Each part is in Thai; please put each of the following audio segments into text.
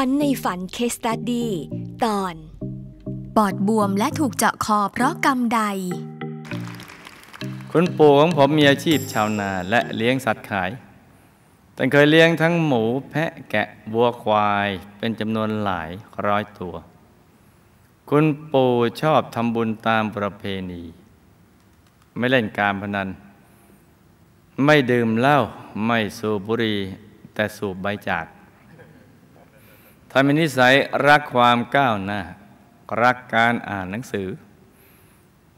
ฝันในฝันเคสตัดดีตอน ปอดบวมและถูกเจาะคอเพราะกรรมใด คุณปู่ของผมมีอาชีพชาวนาและเลี้ยงสัตว์ขายแต่เคยเลี้ยงทั้งหมูแพะแกะวัวควายเป็นจำนวนหลายร้อยตัว คุณปู่ชอบทำบุญตามประเพณี ไม่เล่นการพนัน ไม่ดื่มเหล้าไม่สูบบุหรี่แต่สูบใบจาก ถ้านมีนิสัยรักความก้าวหน้า รักการอ่านหนังสือ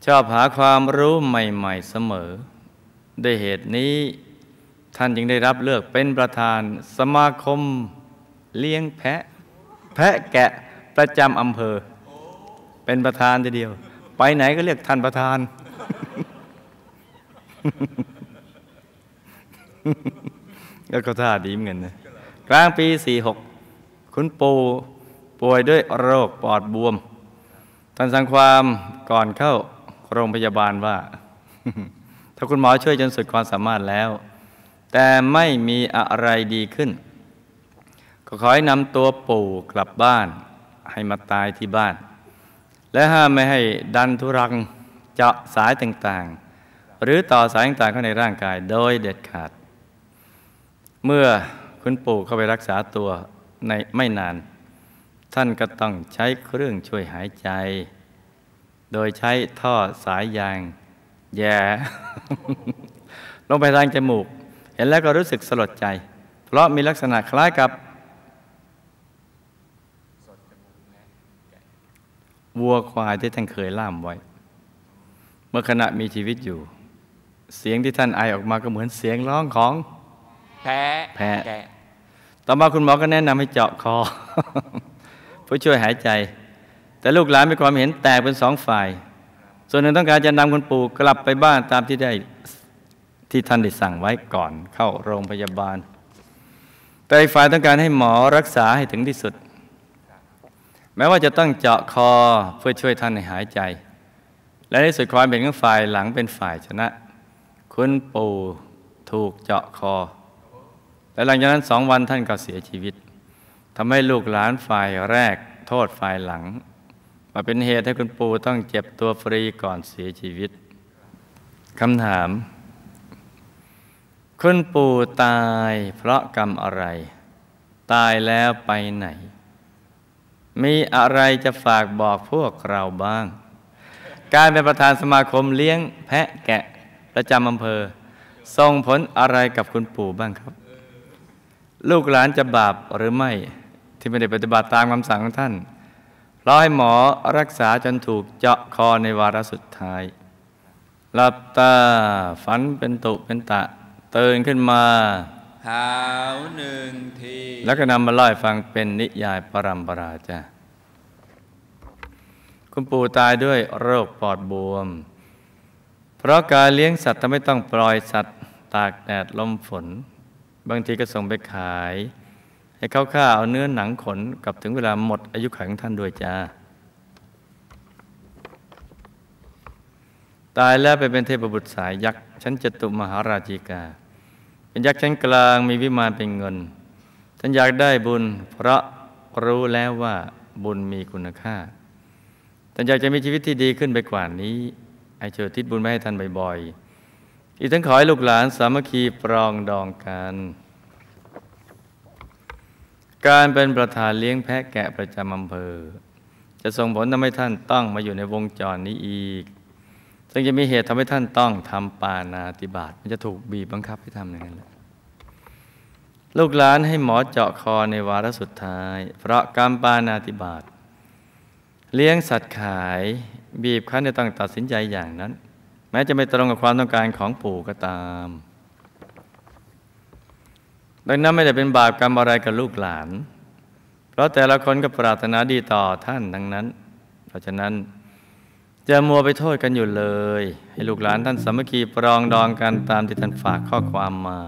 ชอบหาความรู้ใหม่ ๆเสมอ ด้วยเหตุนี้ท่านจึงได้รับเลือกเป็นประธานสมาคมเลี้ยงแพะ แพะแกะประจำอำเภอ เป็นประธานทีเดียว ไปไหนก็เรียกท่านประธานแล้วก็ท่าดีเหมือนกันนะกลางปี 46 คุณปู่ป่วยด้วยโรคปอดบวมท่านสั่งความก่อนเข้าโรงพยาบาลว่า ถ้าคุณหมอช่วยจนสุดความสามารถแล้ว แต่ไม่มีอะไรดีขึ้น ก็ขอให้นำตัวปู่กลับบ้าน ให้มาตายที่บ้าน และห้ามไม่ให้ดันทุรังเจาะสายต่างๆ หรือต่อสายต่างๆเข้าในร่างกายโดยเด็ดขาด เมื่อคุณปู่เข้าไปรักษาตัว ในไม่นาน ท่านก็ต้องใช้เครื่องช่วยหายใจ โดยใช้ท่อสายยางแย่ลงไปทางจมูก เห็นแล้วก็รู้สึกสลดใจ เพราะมีลักษณะคล้ายกับวัวควายที่ท่านเคยล่ามไว้ เมื่อขณะมีชีวิตอยู่ เสียงที่ท่านไอออกมาก็เหมือนเสียงร้องของ แพ้แพะแกะ ต่อมาคุณหมอก็แนะนำให้เจาะคอเพื่อช่วยหายใจ แต่ลูกหลานมีความเห็นแตกเป็นสองฝ่าย ส่วนหนึ่งต้องการจะนำคุณปู่กลับไปบ้านตามที่ได้ที่ท่านได้สั่งไว้ก่อนเข้าโรงพยาบาล แต่อีกฝ่ายต้องการให้หมอรักษาให้ถึงที่สุด แม้ว่าจะต้องเจาะคอเพื่อช่วยท่านให้หายใจ และในสุดความเห็นของฝ่ายหลังเป็นฝ่ายชนะ คุณปู่ถูกเจาะคอ และหลังจากนั้นสองวันท่านก็เสียชีวิตทำให้ลูกหลานฝ่ายแรกโทษฝ่ายหลังมาเป็นเหตุให้คุณปู่ต้องเจ็บตัวฟรีก่อนเสียชีวิตคำถาม คุณปู่ตายเพราะกรรมอะไร ตายแล้วไปไหน มีอะไรจะฝากบอกพวกเราบ้าง การเป็นประธานสมาคมเลี้ยงแพะแกะประจำอำเภอส่งผลอะไรกับคุณปู่บ้างครับ ลูกหลานจะบาปหรือไม่ที่ไม่ได้ปฏิบัติตามคำสั่งของท่านรอให้หมอรักษาจนถูกเจาะคอในวาระสุดท้าย หลับตาฝันเป็นตุเป็นตะตื่นขึ้นมาหาวหนึ่งที แล้วก็นำมาเล่าให้ฟังเป็นนิยายปรัมปราจ้ะคุณปู่ตายด้วยโรคปอดบวม เพราะการเลี้ยงสัตว์ทำให้ต้องปล่อยสัตว์ ตากแดดลมฝน บางทีก็ส่งไปขาย ให้เขาฆ่าเอาเนื้อหนังขนกับถึงเวลาหมดอายุขัยของท่านด้วยจ้า ตายแล้วไปเป็นเทพบุตรสายยักษ์ชั้นจตุมหาราชิกา เป็นยักษ์ชั้นกลางมีวิมานเป็นเงินท่านอยากได้บุญ เพราะรู้แล้วว่าบุญมีคุณค่าท่านอยากจะมีชีวิตที่ดีขึ้นไปกว่านี้ไอเชิญทิศบุญมาให้ท่านบ่อยๆ อีกทั้งขอให้ลูกหลานสามัคคีปรองดองกัน การเป็นประธานเลี้ยงแพะแกะประจำอำเภอ จะส่งผลทำให้ท่านต้องมาอยู่ในวงจรนี้อีก ซึ่งจะมีเหตุทำให้ท่านต้องทำปานาติบาตมันจะถูกบีบบังคับให้ทำอย่างนั้นแหละลูกหลานให้หมอเจาะคอในวาระสุดท้าย เพราะกรรมปานาติบาตเลี้ยงสัตว์ขาย บีบคั้นจะต้องตัดสินใจอย่างนั้น แม้จะไม่ตรงกับความต้องการของปู่ก็ตามดังนั้นไม่ได้เป็นบาปกรรมอะไรกับลูกหลาน เพราะแต่ละคนก็ปรารถนาดีต่อท่านทั้งนั้น เพราะฉะนั้นจะมัวไปโทษกันอยู่เลย ให้ลูกหลานท่านสามัคคีปรองดองกันตามที่ท่านฝากข้อความมา